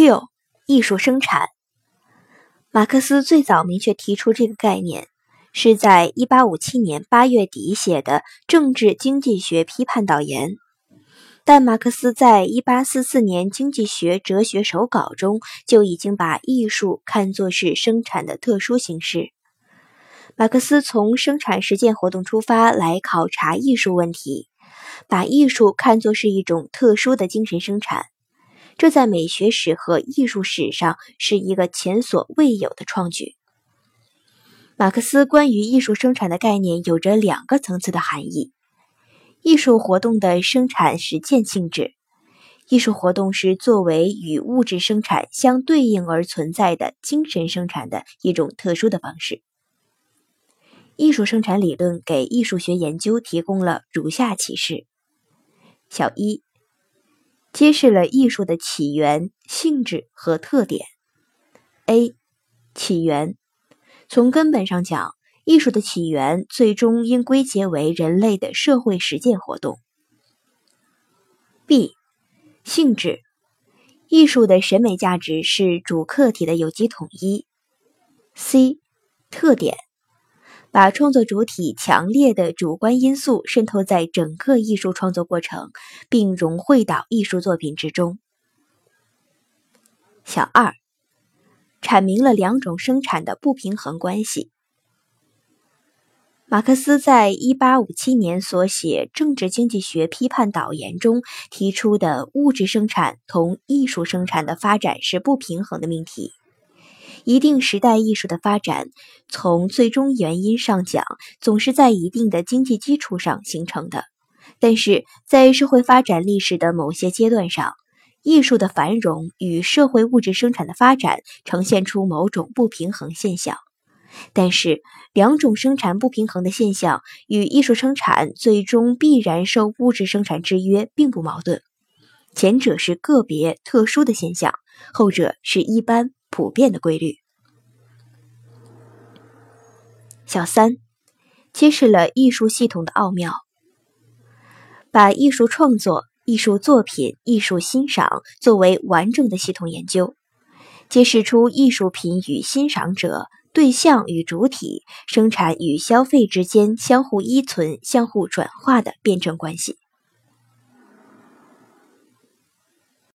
六、艺术生产。马克思最早明确提出这个概念，是在1857年8月底写的《政治经济学批判导言》。但马克思在1844年《经济学哲学手稿》中就已经把艺术看作是生产的特殊形式。马克思从生产实践活动出发来考察艺术问题，把艺术看作是一种特殊的精神生产。这在美学史和艺术史上是一个前所未有的创举。马克思关于艺术生产的概念有着两个层次的含义。艺术活动的生产实践性质，艺术活动是作为与物质生产相对应而存在的精神生产的一种特殊的方式。艺术生产理论给艺术学研究提供了如下启示：小一，揭示了艺术的起源、性质和特点。A，起源，从根本上讲。艺术的起源最终应归结为人类的社会实践活动。B. 性质，艺术的审美价值是主客体的有机统一。C. 特点，把创作主体强烈的主观因素渗透在整个艺术创作过程，并融汇到艺术作品之中。小二，阐明了两种生产的不平衡关系。马克思在一八五七年所写《政治经济学批判导言》中提出的物质生产同艺术生产的发展是不平衡的命题。一定时代艺术的发展，从最终原因上讲，总是在一定的经济基础上形成的；但是在社会发展历史的某些阶段上，艺术的繁荣与社会物质生产的发展呈现出某种不平衡现象。但是，两种生产不平衡的现象与艺术生产最终必然受物质生产制约并不矛盾。前者是个别特殊的现象，后者是一般普遍的规律。小三，揭示了艺术系统的奥妙，把艺术创作、艺术作品、艺术欣赏作为完整的系统研究，揭示出艺术品与欣赏者。对象与主体、生产与消费之间相互依存、相互转化的辩证关系。